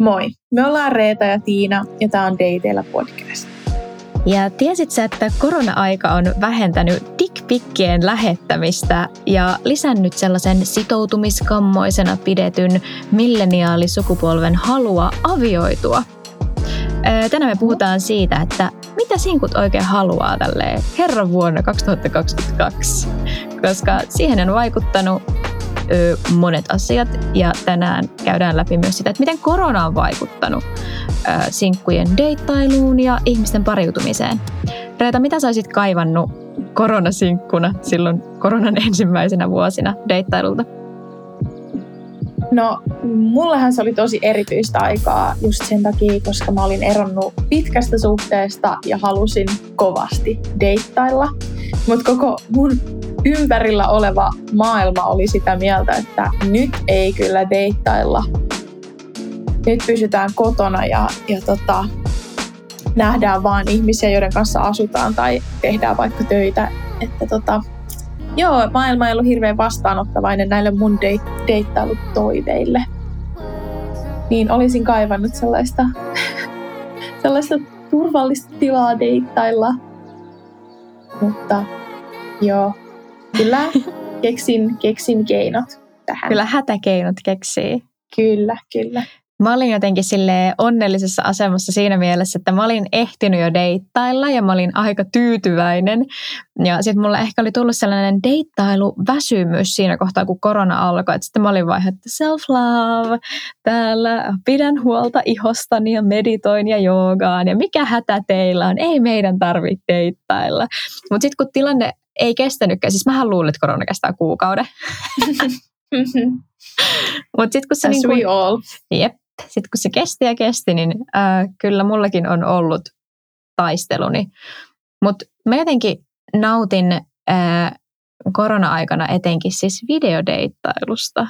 Moi, me ollaan Reeta ja Tiina ja tämä on Dateilla podcast. Ja tiesit sä, että korona-aika on vähentänyt dickpikkien lähettämistä ja lisännyt sellaisen sitoutumiskammoisena pidetyn milleniaalisukupolven halua avioitua? Tänään me puhutaan siitä, että mitä sinkut oikein haluaa tälle herran vuonna 2022, koska siihen on vaikuttanut ö, monet asiat ja tänään käydään läpi myös sitä, että miten korona on vaikuttanut ö, sinkkujen deittailuun ja ihmisten pariutumiseen. Reeta, mitä sä olisit kaivannut koronasinkkuna silloin koronan ensimmäisenä vuosina deittailulta? No, mullehan se oli tosi erityistä aikaa just sen takia, koska mä olin eronnut pitkästä suhteesta ja halusin kovasti deittailla. Mutta koko mun ympärillä oleva maailma oli sitä mieltä, että nyt ei kyllä deittailla. Nyt pysytään kotona ja, ja tota, nähdään vaan ihmisiä, joiden kanssa asutaan tai tehdään vaikka töitä. Että tota, joo, maailma ei ollut hirveän vastaanottavainen näille mun deit- deittailutoiveille. Niin olisin kaivannut sellaista, sellaista turvallista tilaa deittailla. Mutta joo, Kyllä, keksin, keksin keinot tähän. Kyllä hätäkeinot keksii. Kyllä, kyllä. Mä olin jotenkin sille onnellisessa asemassa siinä mielessä, että mä olin ehtinyt jo deittailla ja mä olin aika tyytyväinen. Ja sitten mulla ehkä oli tullut sellainen deittailuväsymys siinä kohtaa, kun korona alkoi. Sitten mä olin vaan, että self-love, täällä pidän huolta ihostani ja meditoin ja joogaan. Ja mikä hätä teillä on? Ei meidän tarvitse deittailla. Mutta sitten kun tilanne ei kestänytkään. Siis mähän luulin, että korona kestää kuukauden. Mutta sitten kun se... As niin kun, all. Jep. Sitten kun se kesti ja kesti, niin äh, kyllä mullakin on ollut taisteluni. Mutta mä jotenkin nautin äh, korona-aikana etenkin siis videodeittailusta.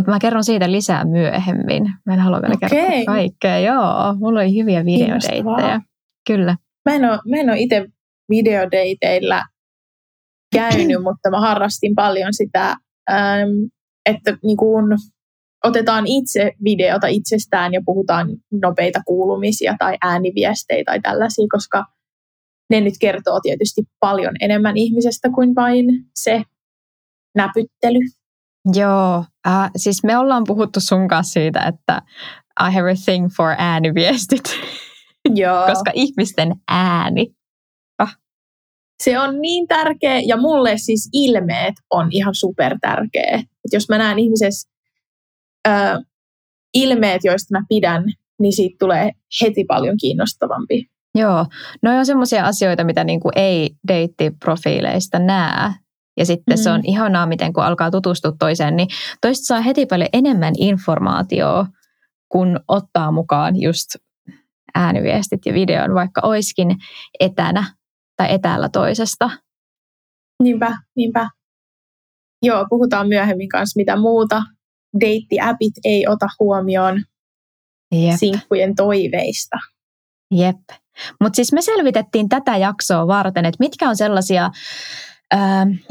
Mutta mä kerron siitä lisää myöhemmin. Mä en halua vielä okay. kertoa kaikkea. Joo, mulla oli hyviä videodeittejä. Kyllä. Mä en ole, ole itse videodeiteillä käynyt, mutta mä harrastin paljon sitä, ähm, että niin kuin otetaan itse videota itsestään ja puhutaan nopeita kuulumisia tai ääniviestejä tai tällaisia, koska ne nyt kertoo tietysti paljon enemmän ihmisestä kuin vain se näpyttely. Joo, äh, siis me ollaan puhuttu sun kanssa siitä, että I have a thing for ääniviestit. Joo. koska ihmisten ääni se on niin tärkeä ja mulle siis ilmeet on ihan super tärkeä. Et jos mä näen ihmisessä ö, ilmeet, joista mä pidän, niin siitä tulee heti paljon kiinnostavampi. Joo, no on semmoisia asioita, mitä niinku ei deittiprofiileista näe. Ja sitten mm. se on mm. ihanaa, miten kun alkaa tutustua toiseen, niin toista saa heti paljon enemmän informaatiota, kun ottaa mukaan just ääniviestit ja videon, vaikka oiskin etänä tai etäällä toisesta. Niinpä, niinpä. Joo, puhutaan myöhemmin kanssa, mitä muuta deittiäpit ei ota huomioon Jep. sinkkujen toiveista. Jep. Mutta siis me selvitettiin tätä jaksoa varten, että mitkä on sellaisia ö,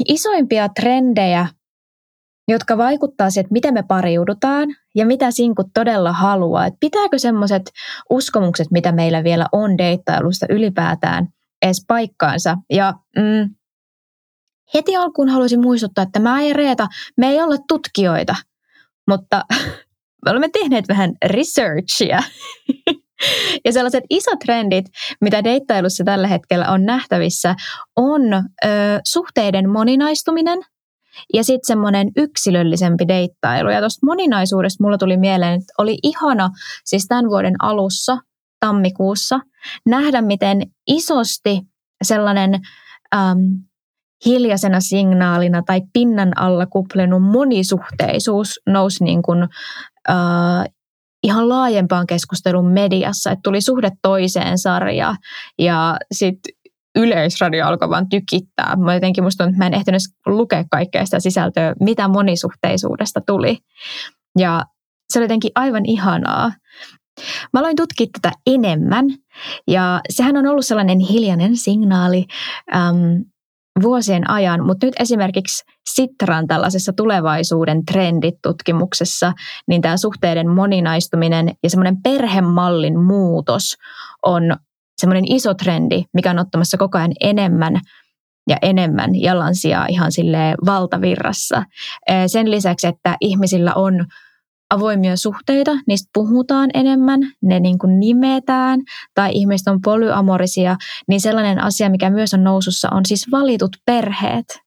isoimpia trendejä, jotka vaikuttaa siihen, että miten me pariudutaan ja mitä sinkut todella haluaa. Et pitääkö semmoiset uskomukset, mitä meillä vielä on deittailusta ylipäätään – edes paikkaansa. Ja mm, heti alkuun haluaisin muistuttaa, että mä ja Reeta, me ei olla tutkijoita, mutta me olemme tehneet vähän researchia. ja sellaiset isot trendit, mitä deittailussa tällä hetkellä on nähtävissä, on ö, suhteiden moninaistuminen ja sitten semmoinen yksilöllisempi deittailu. Ja tuosta moninaisuudesta mulla tuli mieleen, että oli ihana siis tämän vuoden alussa – tammikuussa nähdä, miten isosti sellainen ähm, hiljaisena signaalina tai pinnan alla kuplenut monisuhteisuus nousi niin kuin, äh, ihan laajempaan keskustelun mediassa, että tuli suhde toiseen sarja ja sitten yleisradio alkoi vaan tykittää. Mä jotenkin musta että mä en ehtinyt lukea kaikkea sitä sisältöä, mitä monisuhteisuudesta tuli. Ja se oli jotenkin aivan ihanaa. Mä aloin tutkia tätä enemmän ja sehän on ollut sellainen hiljainen signaali, vuosien ajan, mutta nyt esimerkiksi Sitran tällaisessa tulevaisuuden trendit-tutkimuksessa, niin tämä suhteiden moninaistuminen ja semmoinen perhemallin muutos on semmoinen iso trendi, mikä on ottamassa koko ajan enemmän ja enemmän jalansijaa ihan sille valtavirrassa. Sen lisäksi, että ihmisillä on avoimia suhteita, niistä puhutaan enemmän, ne niin kuin nimetään, tai ihmiset on polyamorisia, niin sellainen asia, mikä myös on nousussa, on siis valitut perheet.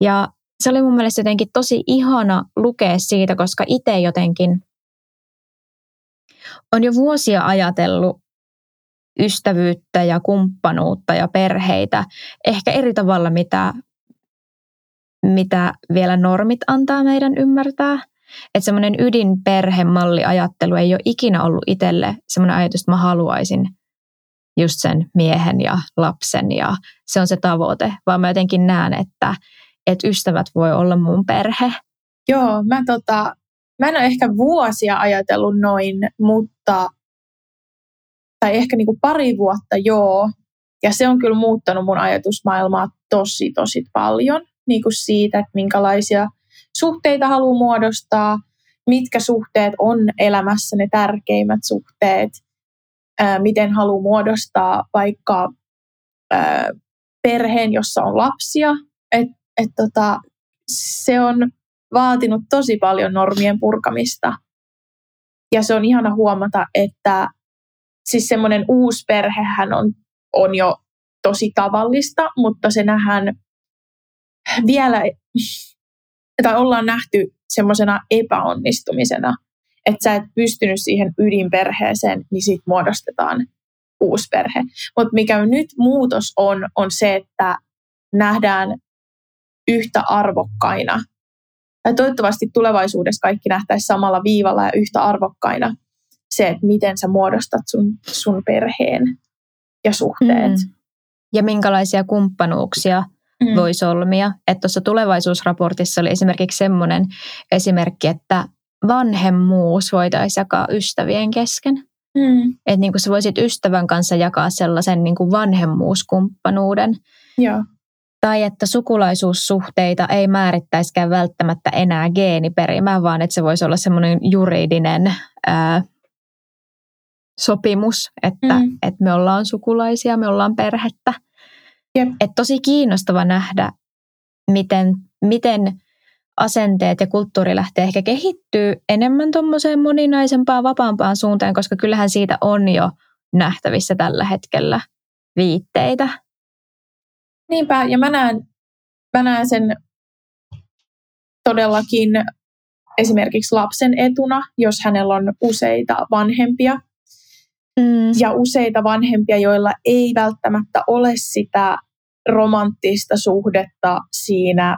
Ja se oli mun mielestä jotenkin tosi ihana lukea siitä, koska itse jotenkin on jo vuosia ajatellut ystävyyttä ja kumppanuutta ja perheitä ehkä eri tavalla, mitä, mitä vielä normit antaa meidän ymmärtää. Että semmoinen ydinperhemalliajattelu ei ole ikinä ollut itselle semmoinen ajatus, että mä haluaisin just sen miehen ja lapsen ja se on se tavoite, vaan mä jotenkin näen, että, että ystävät voi olla mun perhe. Joo, mä, tota, mä en ole ehkä vuosia ajatellut noin, mutta tai ehkä niin kuin pari vuotta joo, ja se on kyllä muuttanut mun ajatusmaailmaa tosi, tosi paljon niin kuin siitä, että minkälaisia suhteita haluaa muodostaa, mitkä suhteet on elämässä ne tärkeimmät suhteet, ää, miten haluaa muodostaa vaikka ää, perheen, jossa on lapsia. Et, et tota, se on vaatinut tosi paljon normien purkamista. Ja se on ihana huomata, että siis semmoinen uusi perhehän on, on jo tosi tavallista, mutta se nähdään vielä, tai ollaan nähty semmoisena epäonnistumisena, että sä et pystynyt siihen ydinperheeseen, niin sitten muodostetaan uusi perhe. Mutta mikä nyt muutos on, on se, että nähdään yhtä arvokkaina. Tai toivottavasti tulevaisuudessa kaikki nähtäisi samalla viivalla ja yhtä arvokkaina se, että miten sä muodostat sun, sun perheen ja suhteet. Mm. Ja minkälaisia kumppanuuksia mm. voi solmia. Että tuossa tulevaisuusraportissa oli esimerkiksi semmoinen esimerkki, että vanhemmuus voitaisiin jakaa ystävien kesken. Mm. Että niin sä voisit ystävän kanssa jakaa sellaisen niin kuin vanhemmuuskumppanuuden. Joo. Tai että sukulaisuussuhteita ei määrittäisikään välttämättä enää geeniperimään, vaan että se voisi olla semmoinen juridinen ää, sopimus, että, mm. että me ollaan sukulaisia, me ollaan perhettä. Et tosi kiinnostava nähdä, miten, miten asenteet ja kulttuuri lähtee ehkä kehittyy enemmän tuommoiseen moninaisempaan, vapaampaan suuntaan, koska kyllähän siitä on jo nähtävissä tällä hetkellä viitteitä. Niinpä, ja mä näen, mä näen sen todellakin esimerkiksi lapsen etuna, jos hänellä on useita vanhempia, Mm. Ja useita vanhempia, joilla ei välttämättä ole sitä romanttista suhdetta siinä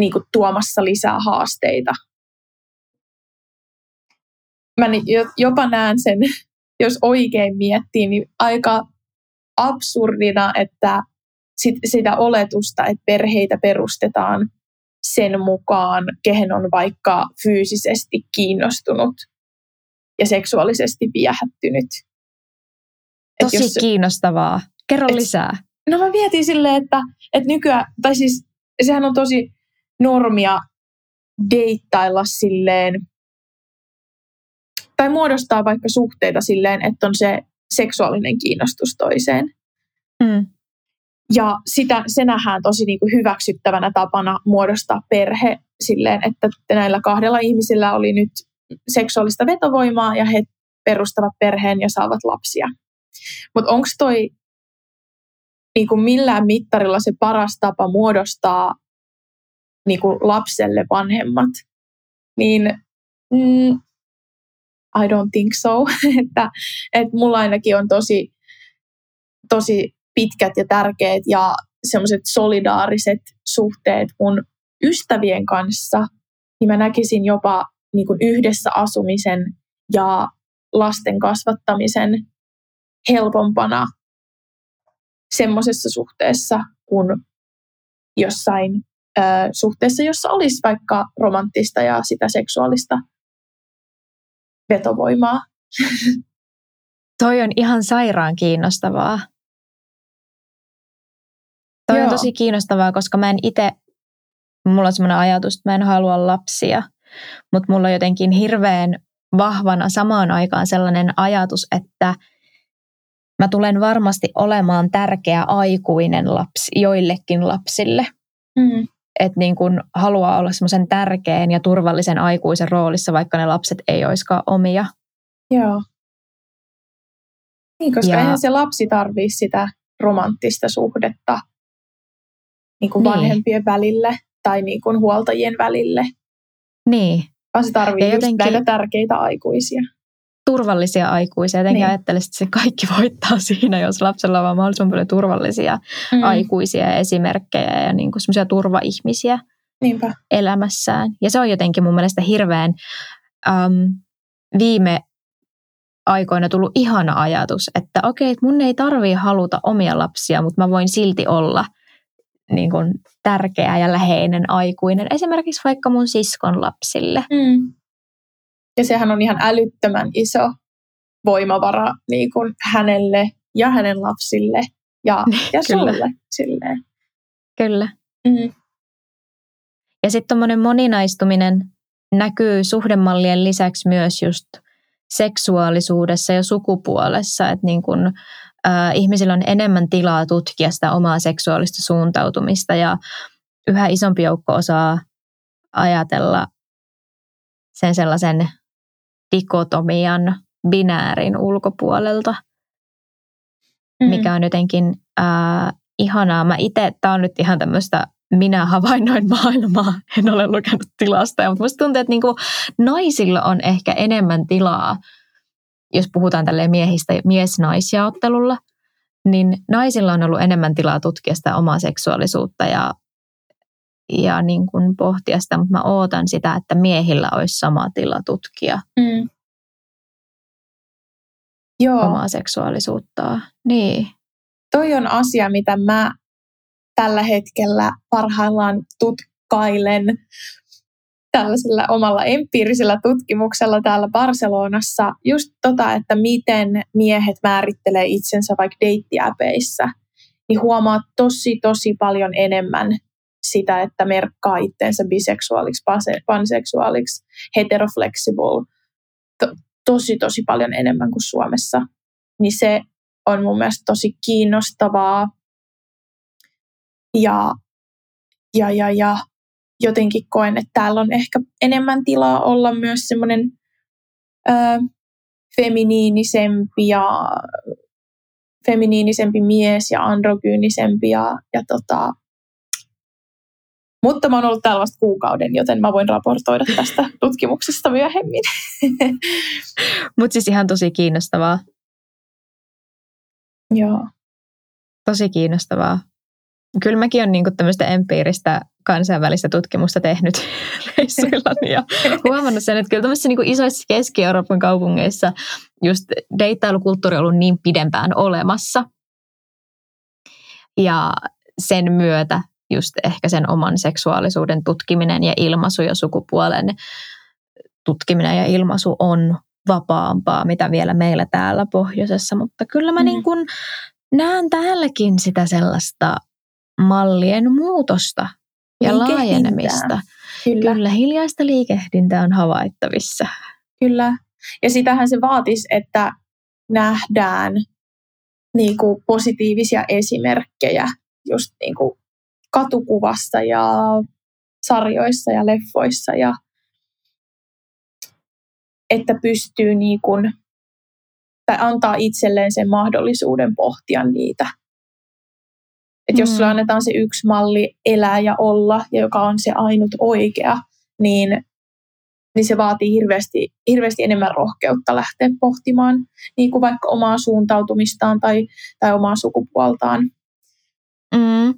niin kuin tuomassa lisää haasteita. Mä jopa näen sen, jos oikein miettii, niin aika absurdina, että sit, sitä oletusta, että perheitä perustetaan sen mukaan, kehen on vaikka fyysisesti kiinnostunut ja seksuaalisesti viehättynyt. Tosi jos, kiinnostavaa. Kerro et, lisää. No mä mietin silleen, että, että nykyään, tai siis sehän on tosi normia deittailla silleen, tai muodostaa vaikka suhteita silleen, että on se seksuaalinen kiinnostus toiseen. Mm. Ja sitä, se nähdään tosi niin kuin hyväksyttävänä tapana muodostaa perhe silleen, että näillä kahdella ihmisillä oli nyt seksuaalista vetovoimaa ja he perustavat perheen ja saavat lapsia. Mutta onko toi niin kuin millään mittarilla se paras tapa muodostaa niin kuin lapselle vanhemmat? Niin mm, I don't think so. että, että mulla ainakin on tosi, tosi pitkät ja tärkeät ja semmoiset solidaariset suhteet mun ystävien kanssa, niin mä näkisin jopa niin kuin yhdessä asumisen ja lasten kasvattamisen helpompana semmoisessa suhteessa kuin jossain ö, suhteessa, jossa olisi vaikka romanttista ja sitä seksuaalista vetovoimaa. Toi on ihan sairaan kiinnostavaa. Toi on tosi kiinnostavaa, koska mä en itse, mulla on semmoinen ajatus, että mä en halua lapsia, mutta mulla on jotenkin hirveän vahvana samaan aikaan sellainen ajatus, että mä tulen varmasti olemaan tärkeä aikuinen lapsi joillekin lapsille. Mm. Että niin kun haluaa olla semmoisen tärkeän ja turvallisen aikuisen roolissa, vaikka ne lapset ei olisikaan omia. Joo. Niin, koska ja... eihän se lapsi tarvii sitä romanttista suhdetta niin kuin niin. vanhempien välille tai niin kuin huoltajien välille. Niin. Vaan se tarvitsee jotenkin... näitä tärkeitä aikuisia. Turvallisia aikuisia. Jotenkin niin. ajattelisin, että se kaikki voittaa siinä, jos lapsella on vaan mahdollisimman paljon turvallisia mm. aikuisia ja esimerkkejä ja niin kuin semmoisia turvaihmisiä Niinpä. elämässään. Ja se on jotenkin mun mielestä hirveän um, viime aikoina tullut ihana ajatus, että okei, että mun ei tarvii haluta omia lapsia, mutta mä voin silti olla niin kuin tärkeä ja läheinen aikuinen, esimerkiksi vaikka mun siskon lapsille. Mm. Ja sehän on ihan älyttömän iso voimavara niin kuin hänelle ja hänen lapsille ja, ja Kyllä. sulle. Silleen. Kyllä. Mm. Ja sitten tuommoinen moninaistuminen näkyy suhdemallien lisäksi myös just seksuaalisuudessa ja sukupuolessa, että niin kun, äh, ihmisillä on enemmän tilaa tutkia sitä omaa seksuaalista suuntautumista ja yhä isompi joukko osaa ajatella sen sellaisen dikotomian, binäärin ulkopuolelta, mm. mikä on jotenkin äh, ihanaa. Mä itse, tämä on nyt ihan tämmöistä minä havainnoin maailmaa, en ole lukenut tilastoja, mutta musta tuntuu, että niinku naisilla on ehkä enemmän tilaa, jos puhutaan tälle miehistä mies-naisjaottelulla, niin naisilla on ollut enemmän tilaa tutkia sitä omaa seksuaalisuutta ja, ja niin kuin pohtia sitä, mutta mä ootan sitä, että miehillä olisi sama tila tutkia mm. Joo. omaa seksuaalisuuttaan. Niin. Toi on asia, mitä mä tällä hetkellä parhaillaan tutkailen tällaisella omalla empiirisellä tutkimuksella täällä Barcelonassa just tota, että miten miehet määrittelee itsensä vaikka deittiäpeissä, niin huomaa tosi tosi paljon enemmän sitä, että merkkaa itsensä biseksuaaliksi, panseksuaaliksi, heteroflexible, to, tosi tosi paljon enemmän kuin Suomessa. Niin se on mun mielestä tosi kiinnostavaa ja, ja, ja, ja jotenkin koen, että täällä on ehkä enemmän tilaa olla myös semmoinen feminiinisempi ja feminiinisempi mies ja androgyynisempi ja, ja tota, mutta mä oon ollut täällä vasta kuukauden, joten mä voin raportoida tästä tutkimuksesta myöhemmin. Mutta siis ihan tosi kiinnostavaa. Joo. Tosi kiinnostavaa kyllä mäkin olen niinku tämmöistä empiiristä kansainvälistä tutkimusta tehnyt reissuillani ja huomannut sen, että kyllä tämmöisissä niinku isoissa Keski-Euroopan kaupungeissa just deittailukulttuuri on ollut niin pidempään olemassa. Ja sen myötä just ehkä sen oman seksuaalisuuden tutkiminen ja ilmaisu ja sukupuolen tutkiminen ja ilmaisu on vapaampaa, mitä vielä meillä täällä pohjoisessa, mutta kyllä mä mm. niin kuin näen täälläkin sitä sellaista mallien muutosta ja laajenemista. Kyllä. Kyllä, hiljaista liikehdintää on havaittavissa. Kyllä, ja sitähän se vaatisi, että nähdään niin kuin positiivisia esimerkkejä just niin kuin katukuvassa ja sarjoissa ja leffoissa ja että pystyy niin kuin, tai antaa itselleen sen mahdollisuuden pohtia niitä että jos sulle mm. annetaan se yksi malli elää ja olla, ja joka on se ainut oikea, niin, niin se vaatii hirveästi, hirveästi enemmän rohkeutta lähteä pohtimaan niin kuin vaikka omaa suuntautumistaan tai, tai omaa sukupuoltaan. Mm.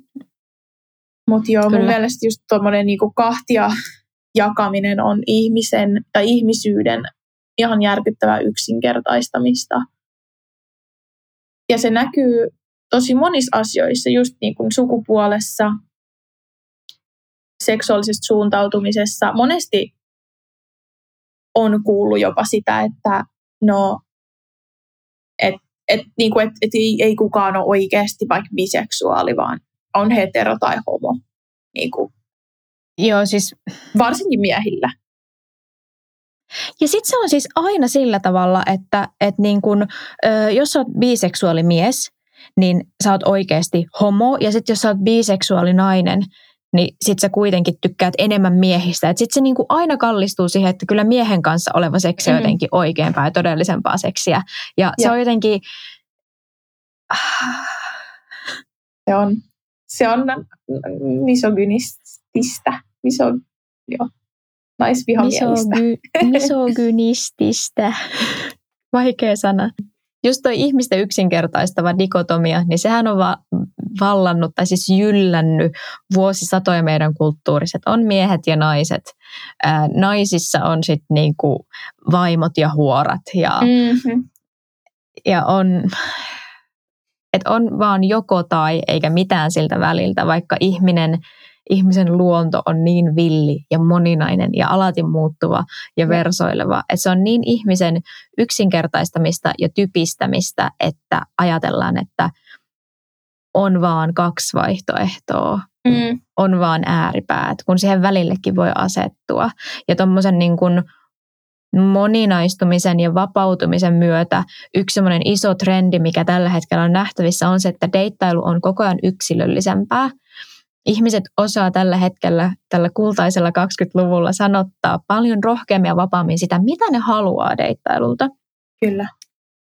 Mutta joo, Kyllä. mun mielestä just tuommoinen niin kahtia jakaminen on ihmisen tai ihmisyyden ihan järkyttävää yksinkertaistamista. Ja se näkyy tosi monissa asioissa, just niin kuin sukupuolessa, seksuaalisessa suuntautumisessa. Monesti on kuullut jopa sitä, että no, et, et, niin kuin, et, et ei, ei kukaan ole oikeasti vaikka biseksuaali, vaan on hetero tai homo. Niin kuin, Joo, siis varsinkin miehillä. Ja sitten se on siis aina sillä tavalla, että, että niin kun, ö, jos sä oot biseksuaalimies, niin sä oot oikeasti homo. Ja sitten jos sä oot biseksuaalinainen, niin sit sä kuitenkin tykkäät enemmän miehistä. Sitten se niinku aina kallistuu siihen, että kyllä miehen kanssa oleva seksi on Mm. jotenkin oikeampaa ja todellisempaa seksiä. Ja se Joo. on jotenkin... Se on, se on misogynististä. Miso, joo. Naisvihamielistä. Misogy- misogynististä. Vaikea sana. Just toi ihmisten yksinkertaistava dikotomia, niin sehän on va- vallannut tai siis jyllännyt vuosisatoja meidän kulttuuriset. On miehet ja naiset. Ää, naisissa on sitten niinku vaimot ja huorat ja, Mm-hmm. ja on, et on vaan joko tai eikä mitään siltä väliltä, vaikka ihminen, ihmisen luonto on niin villi ja moninainen ja alati muuttuva ja versoileva, että se on niin ihmisen yksinkertaistamista ja typistämistä, että ajatellaan, että on vaan kaksi vaihtoehtoa, Mm. on vaan ääripäät, kun siihen välillekin voi asettua. Ja tuommoisen niin kuin moninaistumisen ja vapautumisen myötä yksi iso trendi, mikä tällä hetkellä on nähtävissä, on se, että deittailu on koko ajan yksilöllisempää. Ihmiset osaa tällä hetkellä, tällä kultaisella 20-luvulla sanottaa paljon rohkeammin ja vapaammin sitä, mitä ne haluaa deittailulta. Kyllä.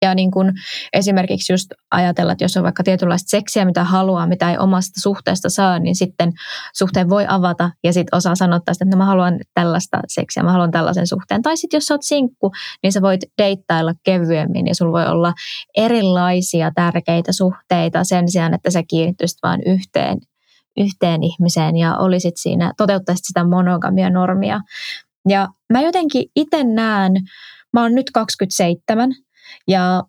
Ja niin kuin esimerkiksi just ajatella, että jos on vaikka tietynlaista seksiä, mitä haluaa, mitä ei omasta suhteesta saa, niin sitten suhteen voi avata ja sitten osaa sitä, että no mä haluan tällaista seksiä, mä haluan tällaisen suhteen. Tai sitten jos sä oot sinkku, niin sä voit deittailla kevyemmin ja sulla voi olla erilaisia tärkeitä suhteita sen sijaan, että sä kiinnittyisit vain yhteen, yhteen ihmiseen ja olisit siinä, toteuttaisit sitä monogamia normia. Ja mä jotenkin itse näen, mä oon nyt 27 ja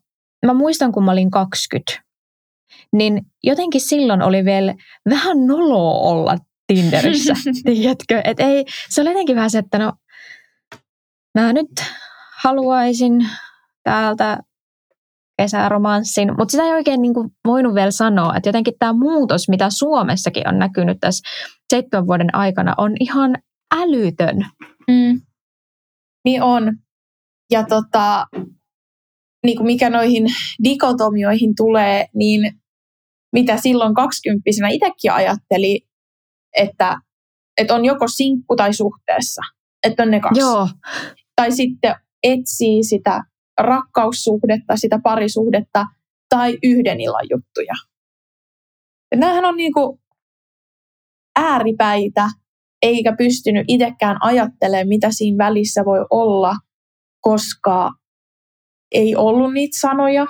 mä muistan, kun mä olin 20, niin jotenkin silloin oli vielä vähän noloa olla Tinderissä, tiedätkö? Et ei, se oli jotenkin vähän se, että no mä nyt haluaisin täältä kesäromanssin, mutta sitä ei oikein niin kuin voinut vielä sanoa, että jotenkin tämä muutos, mitä Suomessakin on näkynyt tässä seitsemän vuoden aikana, on ihan älytön. Mm. Niin on. Ja tota, niin kuin mikä noihin dikotomioihin tulee, niin mitä silloin kaksikymppisenä itsekin ajatteli, että, että on joko sinkku tai suhteessa. Että on ne kaksi. Joo, Tai sitten etsii sitä rakkaussuhdetta, sitä parisuhdetta tai yhden illan juttuja. Ja näähän on niinku ääripäitä, eikä pystynyt itsekään ajattelemaan, mitä siinä välissä voi olla, koska ei ollut niitä sanoja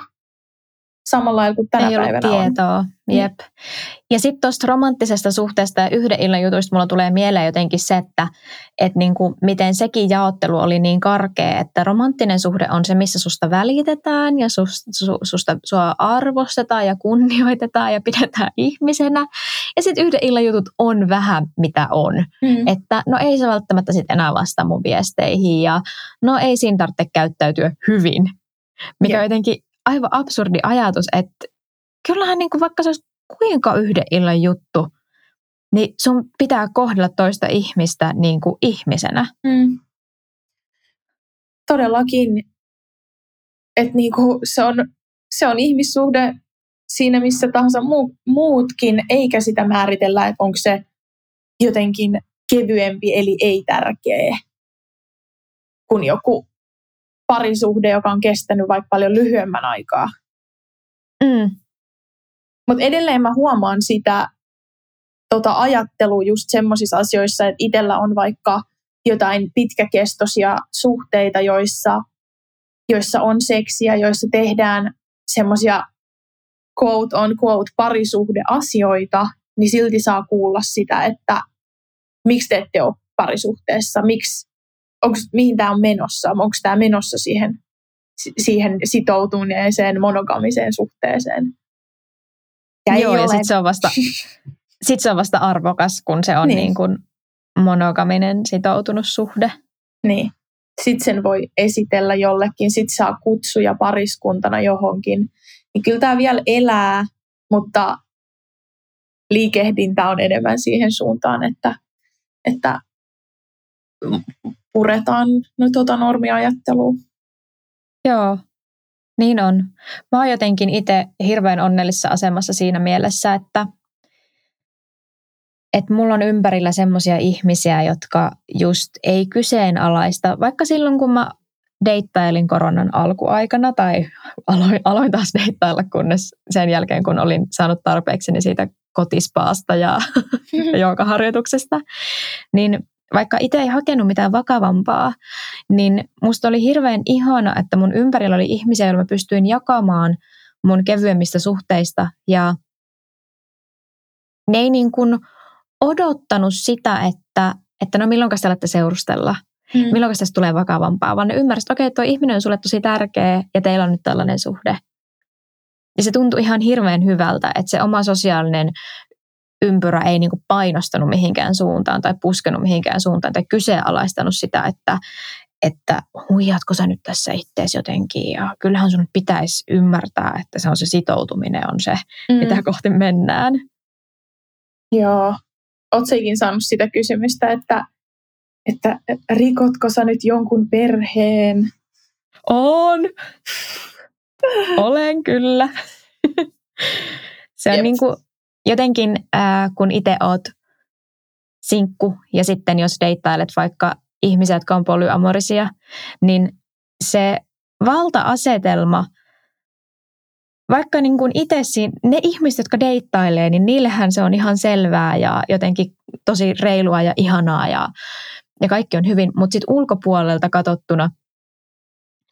samalla lailla kuin tänä ei ollut päivänä on. tietoa. Jep. Ja sitten tuosta romanttisesta suhteesta ja yhden illan jutuista mulla tulee mieleen jotenkin se, että et niinku, miten sekin jaottelu oli niin karkea, että romanttinen suhde on se, missä susta välitetään ja sus, su, susta, sua arvostetaan ja kunnioitetaan ja pidetään ihmisenä. Ja sitten yhden illan jutut on vähän mitä on. Mm. Että no ei se välttämättä sit enää vastaa mun viesteihin ja no ei siinä tarvitse käyttäytyä hyvin. Mikä on jotenkin aivan absurdi ajatus, että kyllähän niin kuin vaikka se olisi kuinka yhden illan juttu, niin sun pitää kohdella toista ihmistä niin kuin ihmisenä. Mm. Todellakin, että niinku se, on, se on ihmissuhde siinä missä tahansa muu, muutkin, eikä sitä määritellä, että onko se jotenkin kevyempi eli ei tärkeä kuin joku parisuhde, joka on kestänyt vaikka paljon lyhyemmän aikaa. Mm. Mutta edelleen mä huomaan sitä tota ajattelua just semmoisissa asioissa, että itsellä on vaikka jotain pitkäkestoisia suhteita, joissa, joissa on seksiä, joissa tehdään semmoisia quote on quote parisuhdeasioita, niin silti saa kuulla sitä, että miksi te ette ole parisuhteessa, miksi, onks, mihin tämä on menossa, onko tämä menossa siihen, si- siihen sitoutuneeseen monogamiseen suhteeseen. Ja Joo, ei ja ole. sitten se, on vasta, sit se on vasta arvokas, kun se on Niin. niin. Kuin monogaminen sitoutunut suhde. Niin. Sitten sen voi esitellä jollekin, sitten saa kutsuja pariskuntana johonkin. Niin kyllä tämä vielä elää, mutta liikehdintä on enemmän siihen suuntaan, että, että puretaan no, tuota normiajattelua. Joo, niin on. Mä oon jotenkin itse hirveän onnellisessa asemassa siinä mielessä, että, että mulla on ympärillä semmoisia ihmisiä, jotka just ei kyseenalaista, vaikka silloin kun mä deittailin koronan alkuaikana tai aloin, aloin taas deittailla, kunnes sen jälkeen kun olin saanut tarpeeksi niin siitä kotispaasta ja, ja harjoituksesta, niin vaikka itse ei hakenut mitään vakavampaa, niin musta oli hirveän ihana, että mun ympärillä oli ihmisiä, joilla mä pystyin jakamaan mun kevyemmistä suhteista ja ne ei niin kuin odottanut sitä, että, että no milloin te alatte seurustella, mm. milloin tästä tulee vakavampaa, vaan ne ymmärsivät, että okei, tuo ihminen on sulle tosi tärkeä ja teillä on nyt tällainen suhde. Ja se tuntui ihan hirveän hyvältä, että se oma sosiaalinen ympyrä ei niin kuin painostanut mihinkään suuntaan tai puskenut mihinkään suuntaan tai kyseenalaistanut sitä, että, että huijatko sä nyt tässä ittees jotenkin ja kyllähän sun pitäisi ymmärtää, että se on se sitoutuminen on se, mm. mitä kohti mennään. Joo. Oletko saanut sitä kysymystä, että, että rikotko sä nyt jonkun perheen? On. Olen kyllä. se on niin kuin, jotenkin äh, kun itse oot sinkku ja sitten jos deittailet vaikka ihmisiä, jotka on polyamorisia, niin se valta-asetelma, vaikka niin kuin itse ne ihmiset, jotka deittailee, niin niillehän se on ihan selvää ja jotenkin tosi reilua ja ihanaa ja, ja kaikki on hyvin, mutta sitten ulkopuolelta katsottuna –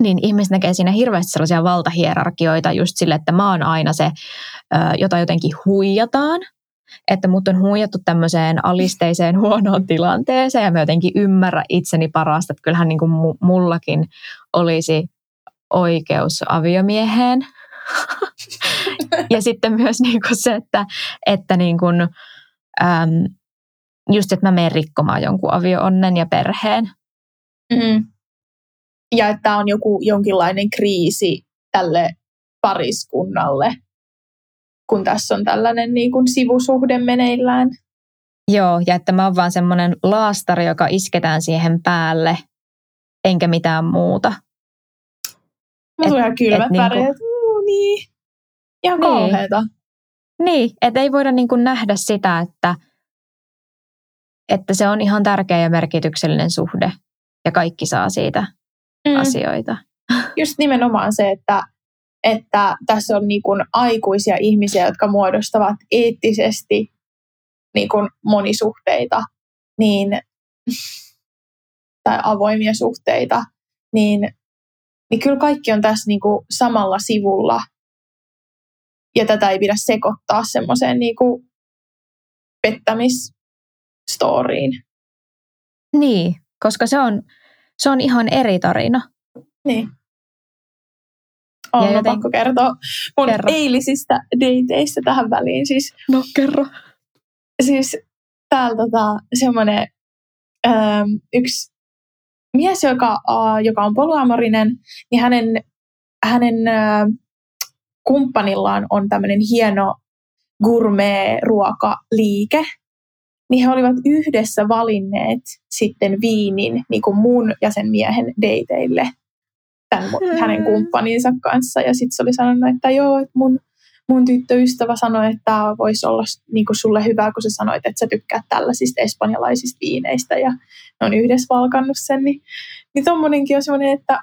niin ihmiset näkee siinä hirveästi sellaisia valtahierarkioita just sille, että mä oon aina se, jota jotenkin huijataan, että mut on huijattu tämmöiseen alisteiseen huonoon tilanteeseen ja mä jotenkin ymmärrä itseni parasta, että kyllähän niin kuin mullakin olisi oikeus aviomieheen. ja sitten myös niin kuin se, että, että niin kuin, äm, just, että mä menen rikkomaan jonkun avioonnen ja perheen. Mm ja että on joku jonkinlainen kriisi tälle pariskunnalle, kun tässä on tällainen niin kuin sivusuhde meneillään. Joo, ja että mä oon vaan semmoinen laastari, joka isketään siihen päälle, enkä mitään muuta. Mä tulee ihan kylmät niinku- väreet. Niinku, niin. Ihan niin. kauheeta. Niin, että ei voida niin kuin nähdä sitä, että, että se on ihan tärkeä ja merkityksellinen suhde ja kaikki saa siitä mm. asioita. Just nimenomaan se, että, että tässä on niin kuin aikuisia ihmisiä, jotka muodostavat eettisesti niin kuin monisuhteita niin, tai avoimia suhteita, niin, niin kyllä kaikki on tässä niin kuin samalla sivulla. Ja tätä ei pidä sekoittaa semmoiseen niin kuin pettämisstoriin. Niin, koska se on, se on ihan eri tarina. Niin. On, joten... pakko kertoa mun kerro. eilisistä dateista tähän väliin. Siis, no kerro. Siis täällä tota, semmoinen ähm, yksi mies, joka, äh, joka on poluamorinen, niin hänen, hänen äh, kumppanillaan on tämmöinen hieno gourmet-ruokaliike, niin he olivat yhdessä valinneet sitten viinin niin kuin mun ja sen miehen dateille tämän hänen kumppaninsa kanssa. Ja sitten se oli sanonut, että joo, että mun, mun tyttöystävä sanoi, että tämä voisi olla niin kuin sulle hyvä, kun sä sanoit, että sä tykkäät tällaisista espanjalaisista viineistä ja ne on yhdessä valkannut sen. Niin, niin tommonenkin on semmoinen, että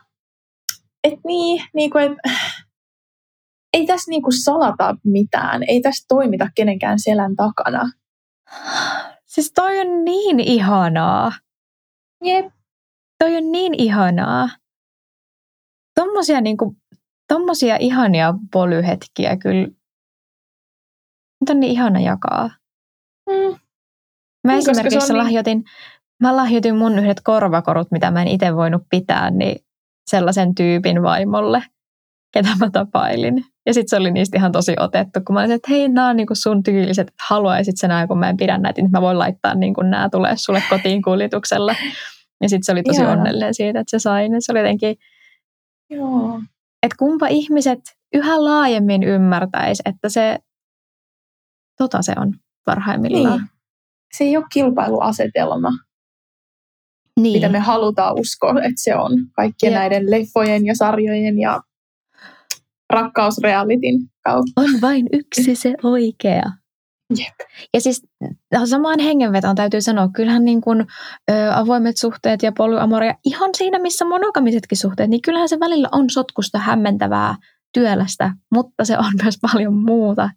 et niin, niin kuin, että ei tässä niin kuin salata mitään, ei tässä toimita kenenkään selän takana. Siis toi on niin ihanaa. Jep. Toi on niin ihanaa. Tommosia, niinku, tommosia ihania polyhetkiä kyllä. Nyt on niin ihana jakaa. Mm. Mä niin, esimerkiksi niin... lahjoitin, mä lahjoitin mun yhdet korvakorut, mitä mä en itse voinut pitää, niin sellaisen tyypin vaimolle, ketä mä tapailin. Ja sitten se oli niistä ihan tosi otettu, kun mä olin, että hei, nämä on niinku sun tyyliset, että haluaisit sä nämä, kun mä en pidä näitä, niin mä voin laittaa niinku nämä tulee sulle kotiin kuljetuksella. Ja sitten se oli tosi Jaa. onnellinen siitä, että se sai ne. Se oli jotenkin, Joo. että kumpa ihmiset yhä laajemmin ymmärtäisi, että se, tota se on. parhaimmillaan. Niin. Se ei ole kilpailuasetelma, Niin. mitä me halutaan uskoa, että se on kaikkien Jep. näiden leffojen ja sarjojen ja rakkausrealitin kautta. On vain yksi se oikea. Jep. Ja siis samaan hengenvetoon täytyy sanoa, kyllähän niin kuin, ö, avoimet suhteet ja polyamoria, ihan siinä missä monogamisetkin suhteet, niin kyllähän se välillä on sotkusta hämmentävää työlästä, mutta se on myös paljon muuta.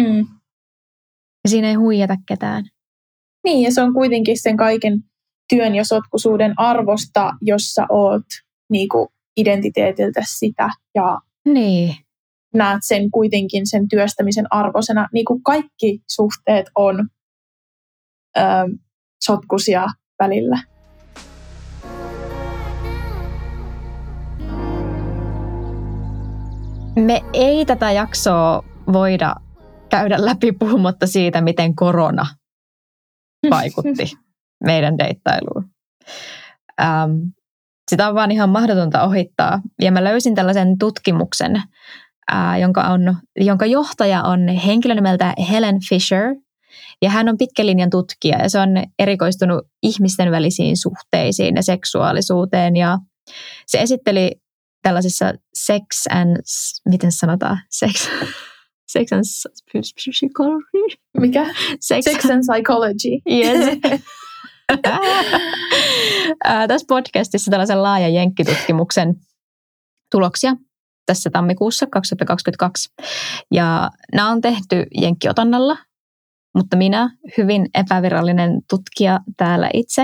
Mm. Ja siinä ei huijata ketään. Niin, ja se on kuitenkin sen kaiken työn ja sotkuisuuden arvosta, jossa oot niinku identiteetiltä sitä ja Niin. näet sen kuitenkin sen työstämisen arvoisena. Niin kuin kaikki suhteet on ö, sotkusia välillä. Me ei tätä jaksoa voida käydä läpi puhumatta siitä, miten korona vaikutti meidän deittailuun. Ähm, sitä on vaan ihan mahdotonta ohittaa. Ja mä löysin tällaisen tutkimuksen, ää, jonka, on, jonka johtaja on henkilö nimeltä Helen Fisher. Ja hän on pitkälinjan tutkija ja se on erikoistunut ihmisten välisiin suhteisiin ja seksuaalisuuteen. Ja se esitteli tällaisessa sex and, miten sanotaan, sex, sex and psychology? Mikä? Sex, Sex and Psychology. Yes. Tässä podcastissa tällaisen laajan jenkkitutkimuksen tuloksia tässä tammikuussa 2022. Ja nämä on tehty jenkkiotannalla, mutta minä, hyvin epävirallinen tutkija täällä itse,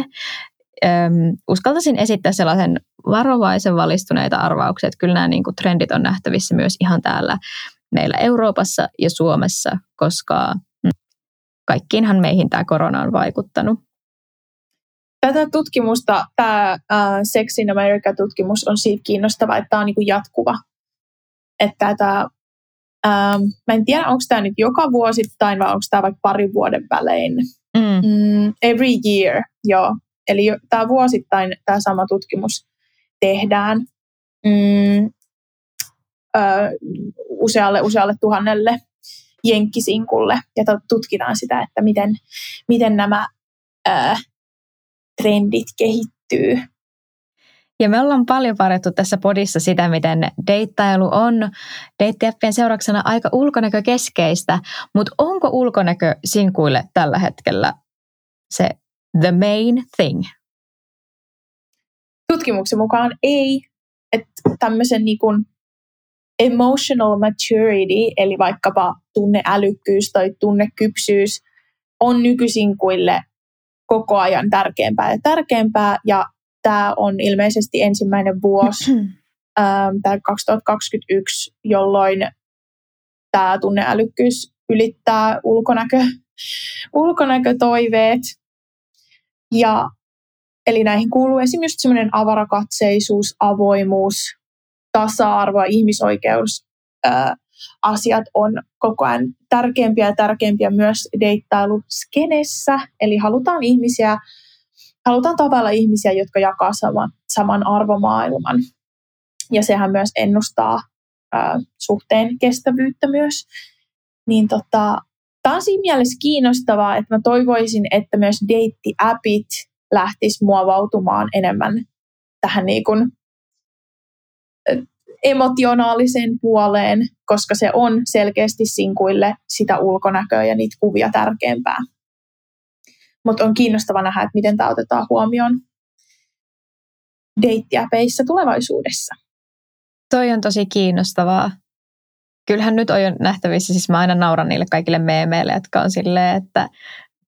äm, uskaltaisin esittää sellaisen varovaisen valistuneita arvauksia, että kyllä nämä niin kuin, trendit on nähtävissä myös ihan täällä meillä Euroopassa ja Suomessa, koska mm, kaikkiinhan meihin tämä korona on vaikuttanut. Tätä tutkimusta, tämä uh, Sex in America-tutkimus on siitä kiinnostava, että tämä on niinku jatkuva. Että tämä, um, mä en tiedä, onko tämä nyt joka vuosittain vai onko tämä vaikka parin vuoden välein. Mm. Mm, every year, joo. Eli tämä vuosittain tämä sama tutkimus tehdään mm, ö, usealle, usealle tuhannelle jenkkisinkulle ja tutkitaan sitä, että miten, miten nämä ö, trendit kehittyy. Ja me ollaan paljon parjattu tässä podissa sitä, miten deittailu on deittiäppien seurauksena aika ulkonäkökeskeistä, mutta onko ulkonäkö sinkuille tällä hetkellä se the main thing? Tutkimuksen mukaan ei, että tämmöisen niin kuin emotional maturity, eli vaikkapa tunneälykkyys tai tunnekypsyys, on nykysinkuille koko ajan tärkeämpää ja tärkeämpää, ja tämä on ilmeisesti ensimmäinen vuosi, ähm, tämä 2021, jolloin tämä tunneälykkyys ylittää ulkonäkö, ulkonäkötoiveet. Ja, eli näihin kuuluu esimerkiksi semmoinen avarakatseisuus, avoimuus, tasa-arvo ja ihmisoikeus. Ää, asiat on koko ajan tärkeämpiä ja tärkeämpiä myös deittailuskenessä. Eli halutaan ihmisiä, halutaan tavalla ihmisiä, jotka jakaa saman, saman arvomaailman. Ja sehän myös ennustaa ää, suhteen kestävyyttä myös. Niin tota, tämä on siinä mielessä kiinnostavaa, että mä toivoisin, että myös deittiäpit lähtis muovautumaan enemmän tähän niin kuin emotionaaliseen puoleen, koska se on selkeästi sinkuille sitä ulkonäköä ja niitä kuvia tärkeämpää. Mutta on kiinnostava nähdä, että miten tämä otetaan huomioon deittiäpeissä tulevaisuudessa. Toi on tosi kiinnostavaa. Kyllähän nyt on jo nähtävissä, siis mä aina nauran niille kaikille meemeille, jotka on silleen, että